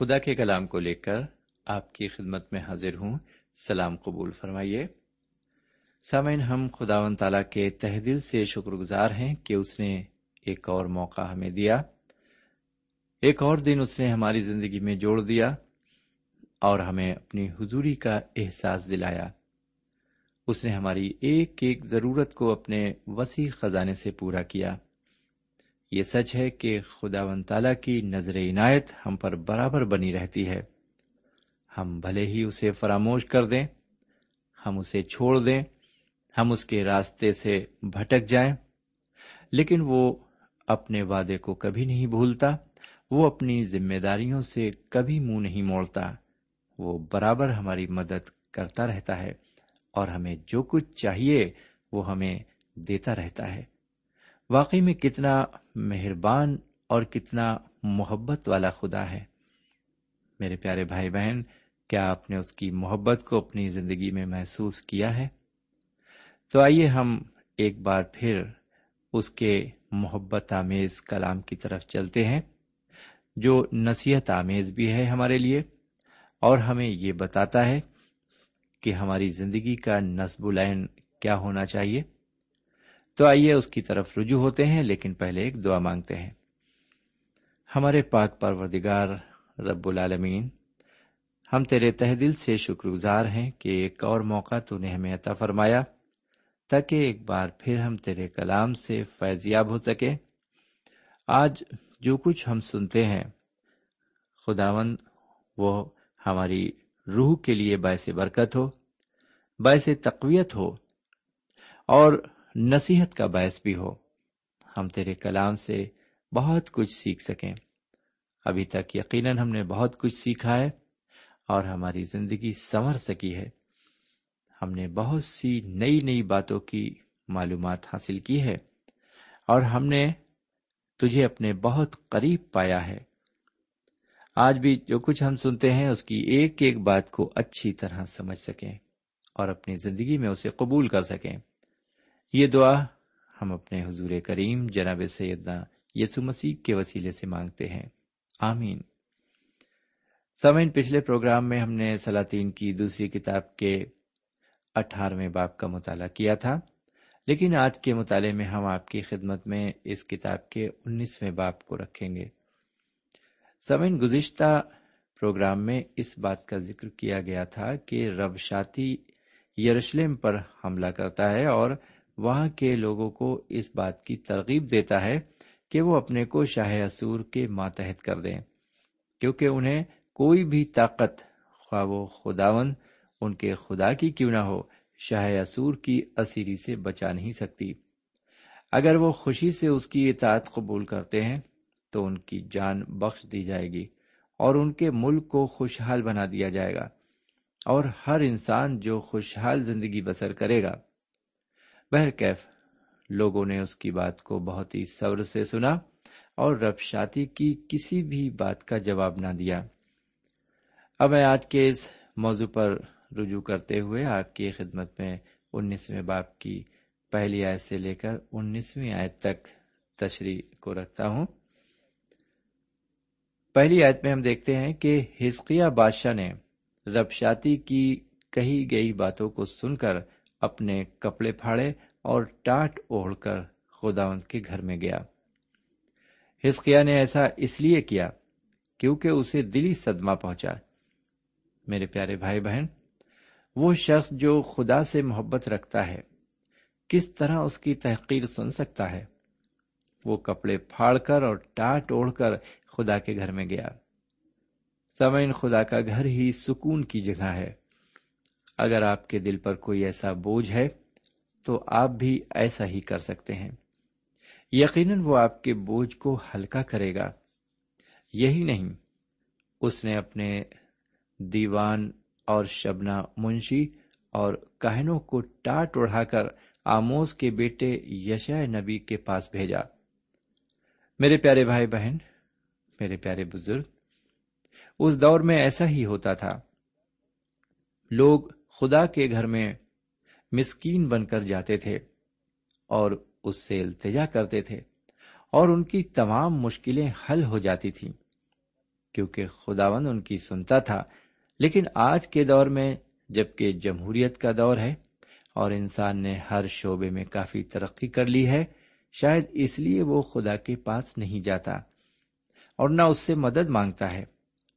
خدا کے کلام کو لے کر آپ کی خدمت میں حاضر ہوں۔ سلام قبول فرمائیے۔ سامعین، ہم خدا و تعالی کے تہ دل سے شکر گزار ہیں کہ اس نے ایک اور موقع ہمیں دیا۔ ایک اور دن اس نے ہماری زندگی میں جوڑ دیا اور ہمیں اپنی حضوری کا احساس دلایا۔ اس نے ہماری ایک ایک ضرورت کو اپنے وسیع خزانے سے پورا کیا۔ یہ سچ ہے کہ خدا و تعالی کی نظر عنایت ہم پر برابر بنی رہتی ہے۔ ہم بھلے ہی اسے فراموش کر دیں، ہم اسے چھوڑ دیں، ہم اس کے راستے سے بھٹک جائیں۔ لیکن وہ اپنے وعدے کو کبھی نہیں بھولتا، وہ اپنی ذمہ داریوں سے کبھی منہ نہیں موڑتا۔ وہ برابر ہماری مدد کرتا رہتا ہے اور ہمیں جو کچھ چاہیے وہ ہمیں دیتا رہتا ہے۔ واقعی میں کتنا مہربان اور کتنا محبت والا خدا ہے۔ میرے پیارے بھائی بہن، کیا آپ نے اس کی محبت کو اپنی زندگی میں محسوس کیا ہے؟ تو آئیے ہم ایک بار پھر اس کے محبت آمیز کلام کی طرف چلتے ہیں، جو نصیحت آمیز بھی ہے ہمارے لیے، اور ہمیں یہ بتاتا ہے کہ ہماری زندگی کا نصب العین کیا ہونا چاہیے۔ تو آئیے اس کی طرف رجوع ہوتے ہیں، لیکن پہلے ایک دعا مانگتے ہیں۔ ہمارے پاک پروردگار رب العالمین، ہم تیرے تہ دل سے شکر گزار ہیں کہ ایک اور موقع تو نے ہمیں عطا فرمایا، تاکہ ایک بار پھر ہم تیرے کلام سے فیضیاب ہو سکے۔ آج جو کچھ ہم سنتے ہیں، خداون، وہ ہماری روح کے لیے باعث برکت ہو، باعث تقویت ہو، اور نصیحت کا باعث بھی ہو۔ ہم تیرے کلام سے بہت کچھ سیکھ سکیں۔ ابھی تک یقیناً ہم نے بہت کچھ سیکھا ہے اور ہماری زندگی سنور سکی ہے۔ ہم نے بہت سی نئی نئی باتوں کی معلومات حاصل کی ہے اور ہم نے تجھے اپنے بہت قریب پایا ہے۔ آج بھی جو کچھ ہم سنتے ہیں، اس کی ایک ایک بات کو اچھی طرح سمجھ سکیں اور اپنی زندگی میں اسے قبول کر سکیں۔ یہ دعا ہم اپنے حضور کریم جناب سیدنا یسو مسیح کے وسیلے سے مانگتے ہیں۔ آمین۔ سمین پچھلے پروگرام میں ہم نے سلاطین کی دوسری کتاب کے اٹھارہویں باپ کا مطالعہ کیا تھا، لیکن آج کے مطالعے میں ہم آپ کی خدمت میں اس کتاب کے انیسویں باپ کو رکھیں گے۔ سمین گزشتہ پروگرام میں اس بات کا ذکر کیا گیا تھا کہ رب شاتی یروشلم پر حملہ کرتا ہے اور وہاں کے لوگوں کو اس بات کی ترغیب دیتا ہے کہ وہ اپنے کو شاہ اسور کے ماتحت کر دیں، کیونکہ انہیں کوئی بھی طاقت، خواہ و خداون، ان کے خدا کی کیوں نہ ہو، شاہ اسور کی اسیری سے بچا نہیں سکتی۔ اگر وہ خوشی سے اس کی اطاعت قبول کرتے ہیں، تو ان کی جان بخش دی جائے گی اور ان کے ملک کو خوشحال بنا دیا جائے گا اور ہر انسان جو خوشحال زندگی بسر کرے گا۔ بہرکیف، لوگوں نے اس کی بات کو بہت ہی صبر سے سنا اور رب شاتی کی کسی بھی بات کا جواب نہ دیا۔ اب میں آج کے اس موضوع پر رجوع کرتے ہوئے آپ کی خدمت میں انیسویں باپ کی پہلی آیت سے لے کر انیسویں آیت تک تشریح کو رکھتا ہوں۔ پہلی آیت میں ہم دیکھتے ہیں کہ ہسقیہ بادشاہ نے رب شاتی کی کہی گئی باتوں کو سن کر اپنے کپڑے پھاڑے اور ٹاٹ اوڑھ کر خداوند کے گھر میں گیا۔ ہسکیا نے ایسا اس لیے کیا کیونکہ اسے دلی صدمہ پہنچا۔ میرے پیارے بھائی بہن، وہ شخص جو خدا سے محبت رکھتا ہے، کس طرح اس کی تحقیر سن سکتا ہے؟ وہ کپڑے پھاڑ کر اور ٹاٹ اوڑھ کر خدا کے گھر میں گیا۔ سمین خدا کا گھر ہی سکون کی جگہ ہے۔ اگر آپ کے دل پر کوئی ایسا بوجھ ہے، تو آپ بھی ایسا ہی کر سکتے ہیں۔ یقیناً وہ آپ کے بوجھ کو ہلکا کرے گا۔ یہی نہیں، اس نے اپنے دیوان اور شبنا منشی اور کہنوں کو ٹاٹ اڑا کر آموز کے بیٹے یشا نبی کے پاس بھیجا۔ میرے پیارے بھائی بہن، میرے پیارے بزرگ، اس دور میں ایسا ہی ہوتا تھا۔ لوگ خدا کے گھر میں مسکین بن کر جاتے تھے اور اس سے التجا کرتے تھے اور ان کی تمام مشکلیں حل ہو جاتی تھیں، کیونکہ خداون ان کی سنتا تھا۔ لیکن آج کے دور میں، جبکہ جمہوریت کا دور ہے اور انسان نے ہر شعبے میں کافی ترقی کر لی ہے، شاید اس لیے وہ خدا کے پاس نہیں جاتا اور نہ اس سے مدد مانگتا ہے،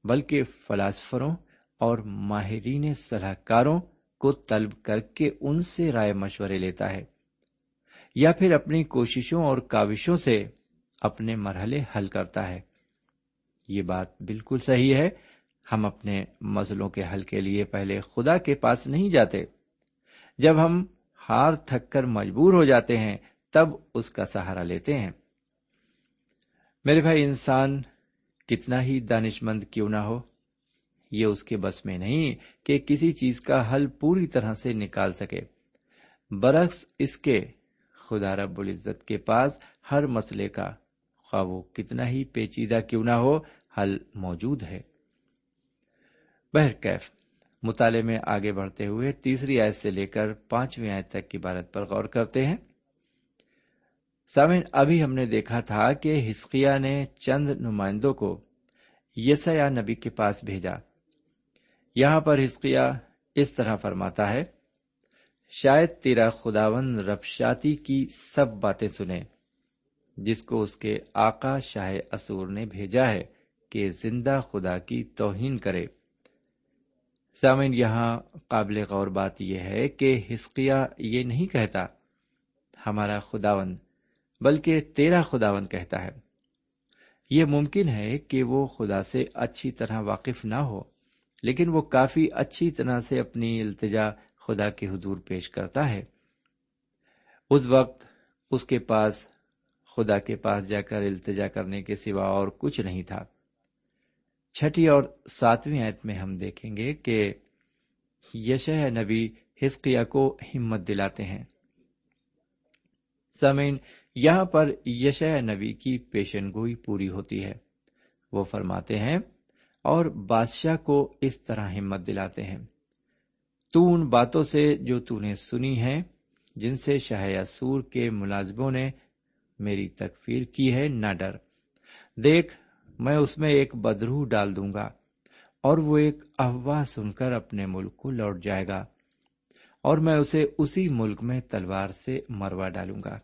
بلکہ فلاسفروں اور ماہرین صلاح کاروں کو طلب کر کے ان سے رائے مشورے لیتا ہے، یا پھر اپنی کوششوں اور کاوشوں سے اپنے مرحلے حل کرتا ہے۔ یہ بات بالکل صحیح ہے۔ ہم اپنے مسلوں کے حل کے لیے پہلے خدا کے پاس نہیں جاتے۔ جب ہم ہار تھک کر مجبور ہو جاتے ہیں، تب اس کا سہارا لیتے ہیں۔ میرے بھائی، انسان کتنا ہی دانش مند کیوں نہ ہو یہ اس کے بس میں نہیں کہ کسی چیز کا حل پوری طرح سے نکال سکے۔ برعکس، اس کے خدا رب العزت کے پاس ہر مسئلے کا خواہ وہ کتنا ہی پیچیدہ کیوں نہ ہو، حل موجود ہے۔ بہرکیف، مطالعے میں آگے بڑھتے ہوئے تیسری آیت سے لے کر پانچویں آیت تک کی بارت پر غور کرتے ہیں۔ سامن ابھی ہم نے دیکھا تھا کہ ہسکیا نے چند نمائندوں کو یسیا نبی کے پاس بھیجا۔ یہاں پر ہسکیا اس طرح فرماتا ہے، شاید تیرا خداون رفشاتی کی سب باتیں سنے جس کو اس کے آقا شاہ اسور نے بھیجا ہے کہ زندہ خدا کی توہین کرے۔ سامن یہاں قابل غور بات یہ ہے کہ ہسکیا یہ نہیں کہتا، ہمارا خداون بلکہ تیرا خداون کہتا ہے۔ یہ ممکن ہے کہ وہ خدا سے اچھی طرح واقف نہ ہو۔ لیکن وہ کافی اچھی طرح سے اپنی التجا خدا کے حضور پیش کرتا ہے۔ اس وقت اس کے پاس، خدا کے پاس جا کر التجا کرنے کے سوا اور کچھ نہیں تھا۔ چھٹی اور ساتویں آیت میں ہم دیکھیں گے کہ یشہ نبی ہسکیا کو ہمت دلاتے ہیں۔ سمین یہاں پر یشہ نبی کی پیشن گوئی پوری ہوتی ہے۔ وہ فرماتے ہیں اور بادشاہ کو اس طرح ہمت دلاتے ہیں۔ تو ان باتوں سے جو تو نے سنی ہے جن سے شاہ سور کے ملازموں نے میری تکفیر کی ہے، نہ ڈر۔ دیکھ، میں اس میں ایک بدرو ڈال دوں گا اور وہ ایک افواہ سن کر اپنے ملک کو لوٹ جائے گا اور میں اسے اسی ملک میں تلوار سے مروا ڈالوں گا۔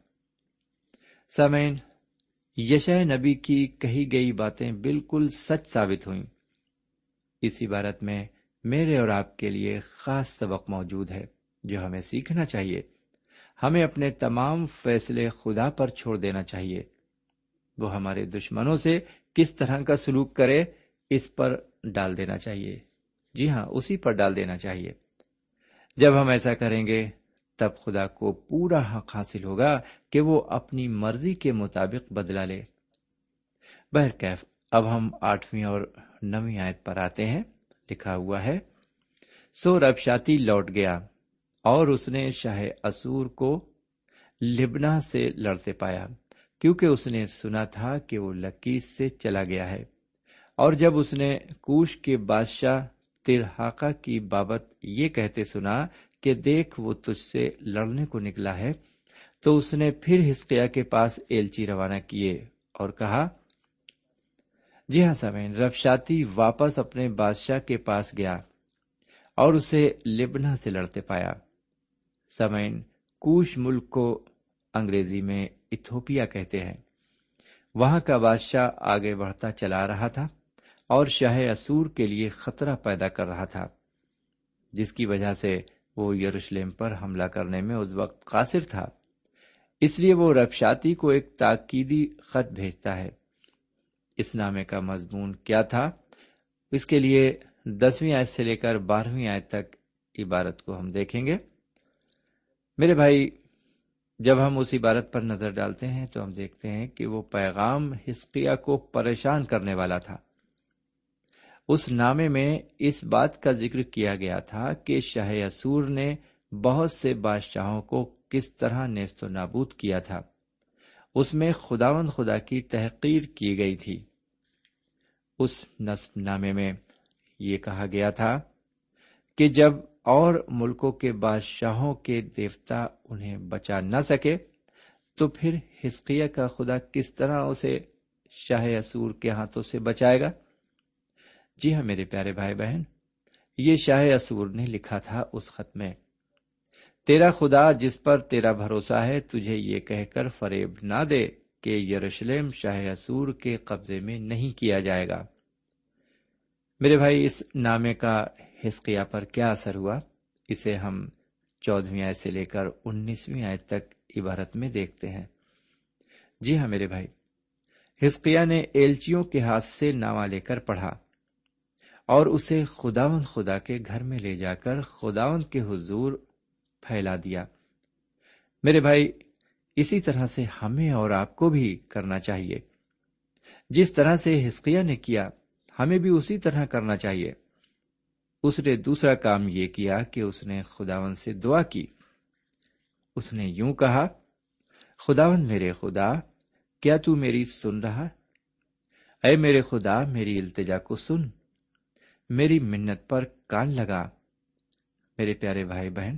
سمین یشہ نبی کی کہی گئی باتیں بالکل سچ ثابت ہوئیں۔ اس عبارت میں میرے اور آپ کے لیے خاص سبق موجود ہے جو ہمیں سیکھنا چاہیے۔ ہمیں اپنے تمام فیصلے خدا پر چھوڑ دینا چاہیے۔ وہ ہمارے دشمنوں سے کس طرح کا سلوک کرے، اس پر ڈال دینا چاہیے۔ جی ہاں اسی پر ڈال دینا چاہیے۔ جب ہم ایسا کریں گے، تب خدا کو پورا حق حاصل ہوگا کہ وہ اپنی مرضی کے مطابق بدلا لے۔ بہرکیف، اب ہم آٹھویں اور نویں آیت پر آتے ہیں، لکھا ہوا ہے، سو ربشاتی لوٹ گیا اور اس نے شاہ اسور کو لبنا سے لڑتے پایا، کیونکہ اس نے سنا تھا کہ وہ لکیس سے چلا گیا ہے۔ اور جب اس نے کوش کے بادشاہ ترحاقہ کی بابت یہ کہتے سنا کہ دیکھ وہ تجھ سے لڑنے کو نکلا ہے، تو اس نے پھر ہسکیا کے پاس ایلچی روانہ کیے اور کہا جی ہاں سمین رفشاتی واپس اپنے بادشاہ کے پاس گیا اور اسے لبنا سے لڑتے پایا۔ سمین کوش ملک کو انگریزی میں اتھوپیا کہتے ہیں۔ وہاں کا بادشاہ آگے بڑھتا چلا رہا تھا اور شاہ اسور کے لیے خطرہ پیدا کر رہا تھا، جس کی وجہ سے وہ یروشلم پر حملہ کرنے میں اس وقت قاصر تھا۔ اس لیے وہ ربشاتی کو ایک تاکیدی خط بھیجتا ہے۔ اس نامے کا مضمون کیا تھا؟ اس کے لیے دسویں آیت سے لے کر بارہویں آیت تک عبارت کو ہم دیکھیں گے۔ میرے بھائی، جب ہم اس عبارت پر نظر ڈالتے ہیں تو ہم دیکھتے ہیں کہ وہ پیغام ہسکیا کو پریشان کرنے والا تھا۔ اس نامے میں اس بات کا ذکر کیا گیا تھا کہ شاہ اسور نے بہت سے بادشاہوں کو کس طرح نیست و نابود کیا تھا۔ اس میں خداون خدا کی تحقیر کی گئی تھی۔ اس نصب نامے میں یہ کہا گیا تھا کہ جب اور ملکوں کے بادشاہوں کے دیوتا انہیں بچا نہ سکے، تو پھر ہسکیہ کا خدا کس طرح اسے شاہ اسور کے ہاتھوں سے بچائے گا؟ جی ہاں میرے پیارے بھائی بہن، یہ شاہ اسور نے لکھا تھا اس خط میں۔ تیرا خدا جس پر تیرا بھروسہ ہے، تجھے یہ کہہ کر فریب نہ دے۔ کہ یروشلم شاہ اسور کے قبضے میں نہیں کیا جائے گا۔ میرے بھائی، اس نامے کا حسقیہ پر کیا اثر ہوا؟ اسے ہم چودہویں آیت سے لے کر انیسویں آیت تک عبارت میں دیکھتے ہیں۔ جی ہاں میرے بھائی ہسکیا نے ایلچیوں کے ہاتھ سے نامہ لے کر پڑھا اور اسے خداون خدا کے گھر میں لے جا کر خداون کے حضور پھیلا دیا۔ میرے بھائی اسی طرح سے ہمیں اور آپ کو بھی کرنا چاہیے۔ جس طرح سے ہسکیا نے کیا، ہمیں بھی اسی طرح کرنا چاہیے۔ اس نے دوسرا کام یہ کیا کہ اس نے خداون سے دعا کی۔ اس نے یوں کہا خداون میرے خدا، کیا تو میری سن رہا؟ اے میرے خدا، میری التجا کو سن۔ میری منت پر کان لگا۔ میرے پیارے بھائی بہن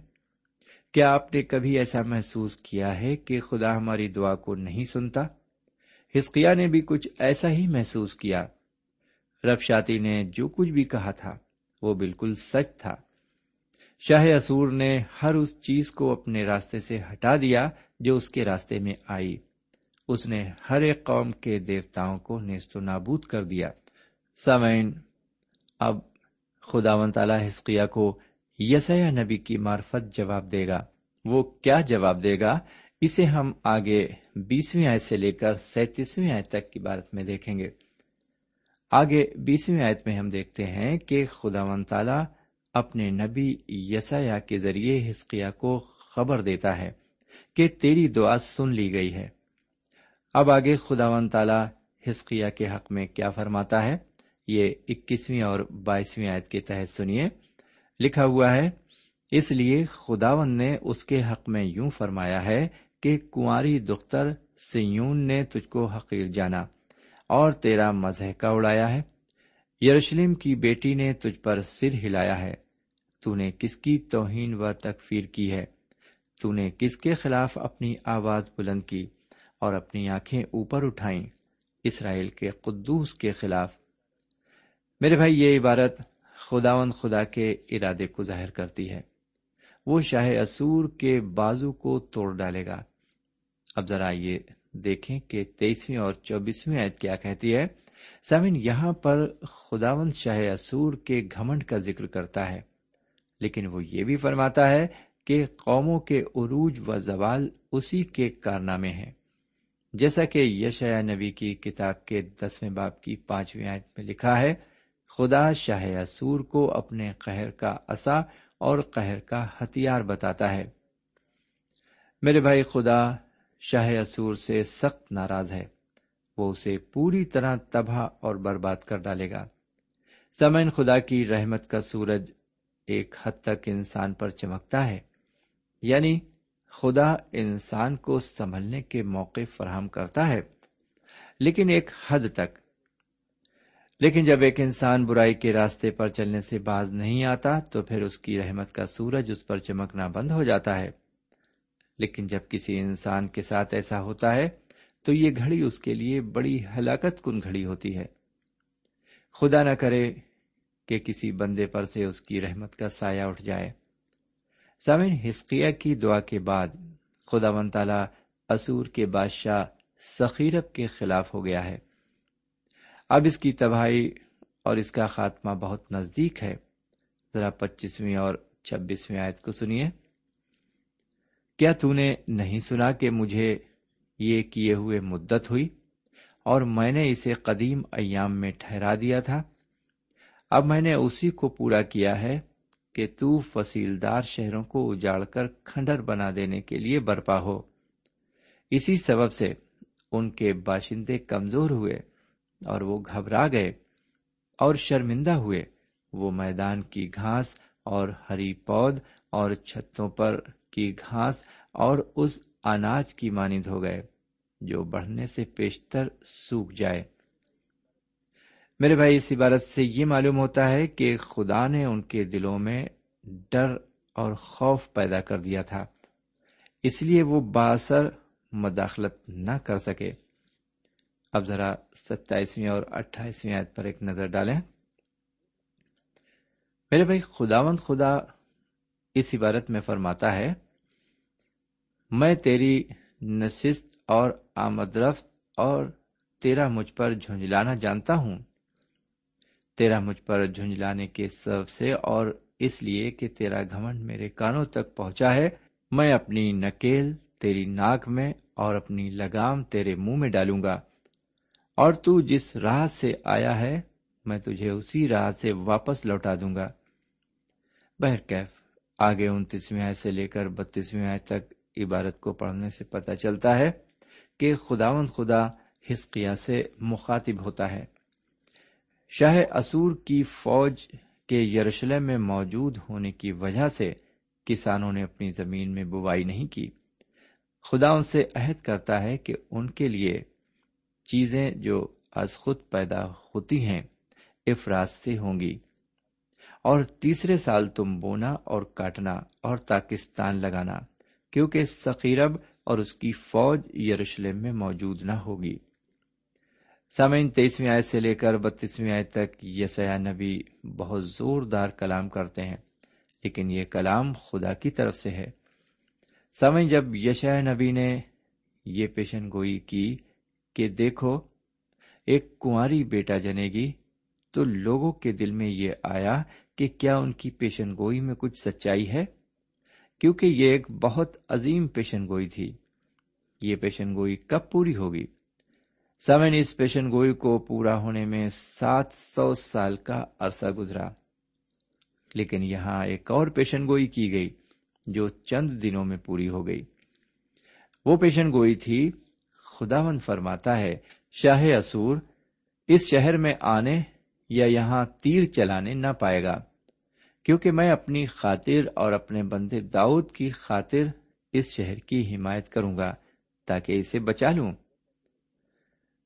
کیا آپ نے کبھی ایسا محسوس کیا ہے کہ خدا ہماری دعا کو نہیں سنتا؟ ہسکیا نے بھی کچھ ایسا ہی محسوس کیا۔ رب شاتی نے جو کچھ بھی کہا تھا، وہ بالکل سچ تھا۔ شاہ اسور نے ہر اس چیز کو اپنے راستے سے ہٹا دیا جو اس کے راستے میں آئی۔ اس نے ہر ایک قوم کے دیوتاؤں کو نیست و نابود کر دیا۔ سامعین، اب خدا و تعالی حسقیہ کو یسیا نبی کی معرفت جواب دے گا۔ وہ کیا جواب دے گا؟ اسے ہم آگے بیسویں آیت سے لے کر سینتیسویں آیت تک کی بارت میں دیکھیں گے۔ آگے بیسویں آیت میں ہم دیکھتے ہیں کہ خدا و تعالی اپنے نبی یسیا کے ذریعے حسقیہ کو خبر دیتا ہے کہ تیری دعا سن لی گئی ہے۔ اب آگے خدا و تعالی ہسکیا کے حق میں کیا فرماتا ہے؟ یہ اکیسویں اور بائیسویں آیت کے تحت سنیے۔ لکھا ہوا ہے، اس لیے خداون نے اس کے حق میں یوں فرمایا ہے کہ کنواری دختر سیون نے تجھ کو حقیر جانا اور تیرا مذہقہ اڑایا ہے۔ یروشلم کی بیٹی نے تجھ پر سر ہلایا ہے۔ تو نے کس کی توہین و تکفیر کی ہے؟ تو نے کس کے خلاف اپنی آواز بلند کی اور اپنی آنکھیں اوپر اٹھائیں؟ اسرائیل کے قدوس کے خلاف۔ میرے بھائی، یہ عبارت خداون خدا کے ارادے کو ظاہر کرتی ہے۔ وہ شاہ اسور کے بازو کو توڑ ڈالے گا۔ اب ذرا یہ دیکھیں کہ تیئیسویں اور چوبیسویں عید کیا کہتی ہے۔ سمن یہاں پر خداون شاہ اسور کے گھمنڈ کا ذکر کرتا ہے۔ لیکن وہ یہ بھی فرماتا ہے کہ قوموں کے عروج و زوال اسی کے کارنامے ہیں۔ جیسا کہ یشیا نبی کی کتاب کے دسویں باپ کی پانچویں آیت میں لکھا ہے خدا شاہ اسور کو اپنے قہر کا اصا اور قہر کا ہتھیار بتاتا ہے۔ میرے بھائی، خدا شاہ اسور سے سخت ناراض ہے۔ وہ اسے پوری طرح تباہ اور برباد کر ڈالے گا۔ سمن خدا کی رحمت کا سورج ایک حد تک انسان پر چمکتا ہے۔ یعنی خدا انسان کو سنبھلنے کے موقع فراہم کرتا ہے۔ لیکن ایک حد تک لیکن جب ایک انسان برائی کے راستے پر چلنے سے باز نہیں آتا، تو پھر اس کی رحمت کا سورج اس پر چمکنا بند ہو جاتا ہے۔ لیکن جب کسی انسان کے ساتھ ایسا ہوتا ہے، تو یہ گھڑی اس کے لیے بڑی ہلاکت کن گھڑی ہوتی ہے۔ خدا نہ کرے کہ کسی بندے پر سے اس کی رحمت کا سایہ اٹھ جائے۔ سامن ہسکیا کی دعا کے بعد خدا و تعالی اسور کے بادشاہ سخیرب کے خلاف ہو گیا ہے۔ اب اس کی تباہی اور اس کا خاتمہ بہت نزدیک ہے۔ ذرا پچیسویں اور چھبیسویں آیت کو سنیے۔ کیا تو نے نہیں سنا کہ مجھے یہ کیے ہوئے مدت ہوئی اور میں نے اسے قدیم ایام میں ٹھہرا دیا تھا؟ اب میں نے اسی کو پورا کیا ہے کہ تو فصیلدار شہروں کو اجاڑ کر کھنڈر بنا دینے کے لیے برپا ہو۔ اسی سبب سے ان کے باشندے کمزور ہوئے۔ اور وہ گھبرا گئے اور شرمندہ ہوئے۔ وہ میدان کی گھاس اور ہری پود اور چھتوں پر کی گھاس اور اس اناج کی مانند ہو گئے جو بڑھنے سے پیشتر سوکھ جائے۔ میرے بھائی اس عبارت سے یہ معلوم ہوتا ہے کہ خدا نے ان کے دلوں میں ڈر اور خوف پیدا کر دیا تھا، اس لیے وہ باثر مداخلت نہ کر سکے۔ اب ذرا ستائیسویں اور اٹھائیسویں آیت پر ایک نظر ڈالیں۔ میرے بھائی، خداوند خدا اس عبارت میں فرماتا ہے، میں تیری نشست اور آمد رفت اور تیرا مجھ پر جھنجلانا جانتا ہوں۔ تیرا مجھ پر جھنجلانے کے سب سے اور اس لیے کہ تیرا گھمنڈ میرے کانوں تک پہنچا ہے، میں اپنی نکیل تیری ناک میں اور اپنی لگام تیرے منہ میں ڈالوں گا۔ اور تو جس راہ سے آیا ہے، میں تجھے اسی راہ سے واپس لوٹا دوں گا۔ بہرکیف، آگے انتیسویں آئے سے لے کر بتیسویں آئے تک عبارت کو پڑھنے سے پتہ چلتا ہے کہ خداون خدا ہسکیا سے مخاطب ہوتا ہے۔ شاہ اسور کی فوج کے یروشلم میں موجود ہونے کی وجہ سے کسانوں نے اپنی زمین میں بوائی نہیں کی۔ خدا ان سے عہد کرتا ہے کہ ان کے لیے چیزیں جو از خود پیدا ہوتی ہیں افراد سے ہوں گی۔ اور تیسرے سال تم بونا اور کاٹنا اور پاکستان لگانا، کیونکہ سقیرب اور اس کی فوج یروشلم میں موجود نہ ہوگی۔ سامعین، تیسویں آئے سے لے کر بتیسویں آئے تک یسیا نبی بہت زوردار کلام کرتے ہیں، لیکن یہ کلام خدا کی طرف سے ہے۔ سمجھ جب یشیا نبی نے یہ پیشن گوئی کی کہ دیکھو، ایک کنواری بیٹا جنے گی۔ تو لوگوں کے دل میں یہ آیا کہ کیا ان کی پیشن گوئی میں کچھ سچائی ہے؟ کیونکہ یہ ایک بہت عظیم پیشن گوئی تھی۔ یہ پیشن گوئی کب پوری ہوگی؟ سمن، اس پیشن گوئی کو پورا ہونے میں سات سو سال کا عرصہ گزرا۔ لیکن یہاں ایک اور پیشن گوئی کی گئی جو چند دنوں میں پوری ہو گئی۔ وہ پیشن گوئی تھی خداون فرماتا ہے، شاہ اسور اس شہر میں آنے یا یہاں تیر چلانے نہ پائے گا، کیونکہ میں اپنی خاطر اور اپنے بندے داؤد کی خاطر اس شہر کی حمایت کروں گا، تاکہ اسے بچا لوں۔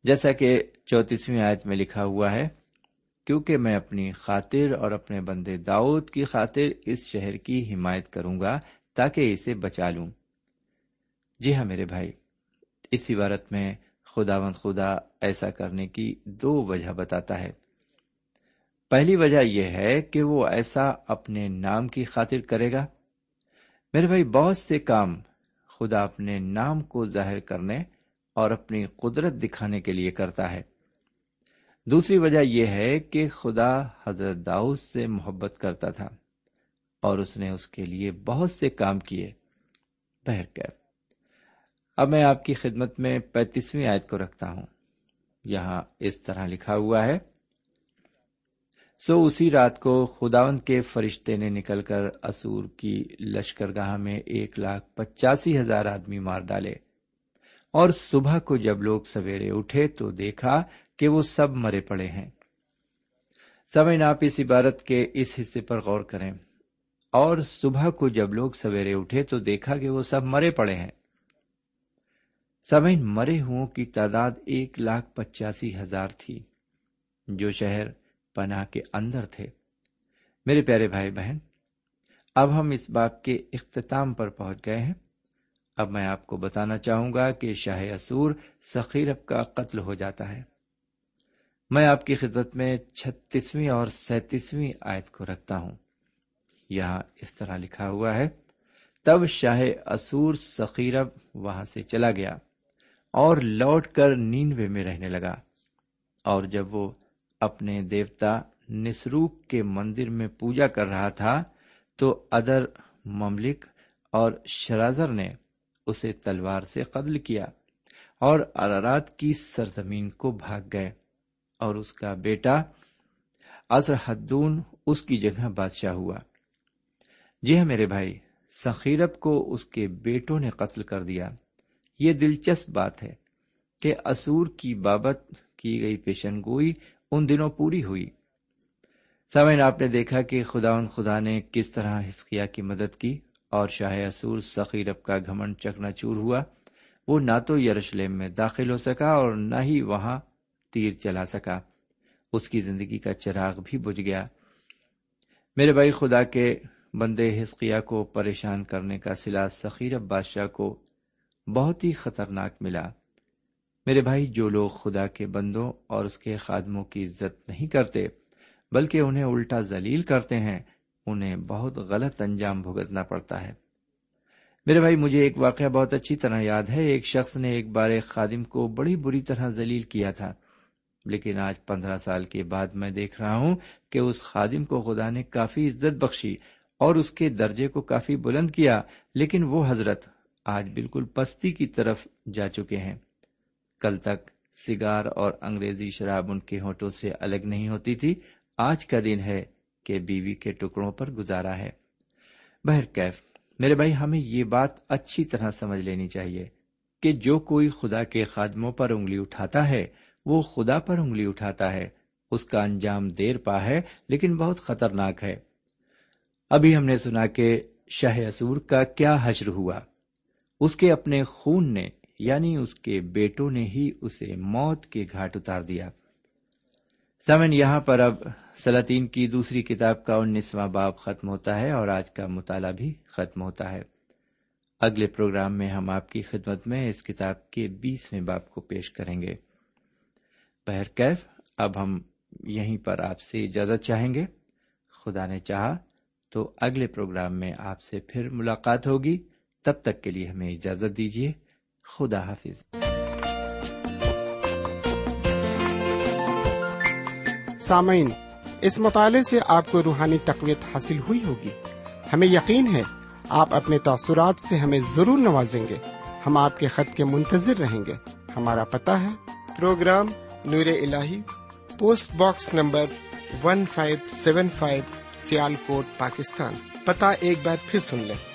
جیسا کہ چوتیسویں آیت میں لکھا ہوا ہے، کیونکہ میں اپنی خاطر اور اپنے بندے داؤد کی خاطر اس شہر کی حمایت کروں گا، تاکہ اسے بچا لوں۔ جی ہاں میرے بھائی اس عبارت میں خدا مند خدا ایسا کرنے کی دو وجہ بتاتا ہے۔ پہلی وجہ یہ ہے کہ وہ ایسا اپنے نام کی خاطر کرے گا۔ میرے بھائی، بہت سے کام خدا اپنے نام کو ظاہر کرنے اور اپنی قدرت دکھانے کے لیے کرتا ہے۔ دوسری وجہ یہ ہے کہ خدا حضرت داؤد سے محبت کرتا تھا اور اس نے اس کے لیے بہت سے کام کیے۔ بہر اب میں آپ کی خدمت میں پینتیسویں آیت کو رکھتا ہوں۔ یہاں اس طرح لکھا ہوا ہے، سو اسی رات کو خداون کے فرشتے نے نکل کر اسور کی لشکر گاہ میں ایک لاکھ پچاسی ہزار آدمی مار ڈالے۔ اور صبح کو جب لوگ سویرے اٹھے تو دیکھا کہ وہ سب مرے پڑے ہیں۔ سمے آپ اس عبارت کے اس حصے پر غور کریں۔ اور صبح کو جب لوگ سویرے اٹھے تو دیکھا کہ وہ سب مرے پڑے ہیں۔ سمے مرے ہوں کی تعداد ایک لاکھ پچاسی ہزار تھی۔ جو شہر پناہ کے اندر تھے۔ میرے پیارے بھائی بہن، اب ہم اس باپ کے اختتام پر پہنچ گئے ہیں۔ اب میں آپ کو بتانا چاہوں گا کہ شاہ اسور سخیرب کا قتل ہو جاتا ہے۔ میں آپ کی خدمت میں چھتیسویں اور سینتیسویں آیت کو رکھتا ہوں۔ یہاں اس طرح لکھا ہوا ہے، تب شاہ اسور سخیرب وہاں سے چلا گیا۔ اور لوٹ کر نینوے میں رہنے لگا۔ اور جب وہ اپنے دیوتا نسروک کے مندر میں پوجا کر رہا تھا، تو ادر مملک اور شرازر نے اسے تلوار سے قتل کیا اور ارارات کی سرزمین کو بھاگ گئے۔ اور اس کا بیٹا ازر حدون اس کی جگہ بادشاہ ہوا۔ جی ہاں میرے بھائی، سخیرب کو اس کے بیٹوں نے قتل کر دیا۔ یہ دلچسپ بات ہے کہ اسور کی بابت کی گئی پیشن گوئی ان دنوں پوری ہوئی۔ سمین آپ نے دیکھا کہ خدا ان خدا نے کس طرح ہسکیا کی مدد کی اور شاہ اسور سخیرب کا گھمنڈ چکنا چور ہوا۔ وہ نہ تو یروشلم میں داخل ہو سکا اور نہ ہی وہاں تیر چلا سکا۔ اس کی زندگی کا چراغ بھی بجھ گیا۔ میرے بھائی، خدا کے بندے ہسکیا کو پریشان کرنے کا سلا سخیر بادشاہ کو بہت ہی خطرناک ملا۔ میرے بھائی، جو لوگ خدا کے بندوں اور اس کے خادموں کی عزت نہیں کرتے، بلکہ انہیں الٹا ذلیل کرتے ہیں، انہیں بہت غلط انجام بھگتنا پڑتا ہے۔ میرے بھائی، مجھے ایک واقعہ بہت اچھی طرح یاد ہے۔ ایک شخص نے ایک بار ایک خادم کو بڑی بری طرح ذلیل کیا تھا۔ لیکن آج پندرہ سال کے بعد میں دیکھ رہا ہوں کہ اس خادم کو خدا نے کافی عزت بخشی اور اس کے درجے کو کافی بلند کیا، لیکن وہ حضرت آج بالکل پستی کی طرف جا چکے ہیں۔ کل تک سگار اور انگریزی شراب ان کے ہوٹوں سے الگ نہیں ہوتی تھی۔ آج کا دن ہے کہ بیوی کے ٹکڑوں پر گزارا ہے۔ بہرکیف میرے بھائی، ہمیں یہ بات اچھی طرح سمجھ لینی چاہیے کہ جو کوئی خدا کے خادموں پر انگلی اٹھاتا ہے، وہ خدا پر انگلی اٹھاتا ہے۔ اس کا انجام دیر پا ہے، لیکن بہت خطرناک ہے۔ ابھی ہم نے سنا کہ شاہ اسور کا کیا حشر ہوا۔ اس کے اپنے خون نے یعنی اس کے بیٹوں نے ہی اسے موت کے گھاٹ اتار دیا۔ سمن، یہاں پر اب سلاطین کی دوسری کتاب کا انیسواں باب ختم ہوتا ہے اور آج کا مطالعہ بھی ختم ہوتا ہے۔ اگلے پروگرام میں ہم آپ کی خدمت میں اس کتاب کے بیسویں باب کو پیش کریں گے۔ کیف، اب ہم یہیں پر آپ سے اجازت چاہیں گے۔ خدا نے چاہا تو اگلے پروگرام میں آپ سے پھر ملاقات ہوگی۔ تب تک کے لیے ہمیں اجازت دیجیے۔ خدا حافظ۔ سامعین، اس مطالعے سے آپ کو روحانی تقویت حاصل ہوئی ہوگی۔ ہمیں یقین ہے، آپ اپنے تاثرات سے ہمیں ضرور نوازیں گے۔ ہم آپ کے خط کے منتظر رہیں گے۔ ہمارا پتہ ہے، پروگرام نور ال post box number one five seven five Sialkot, Pakistan. پتا ایک بار پھر سن لیں۔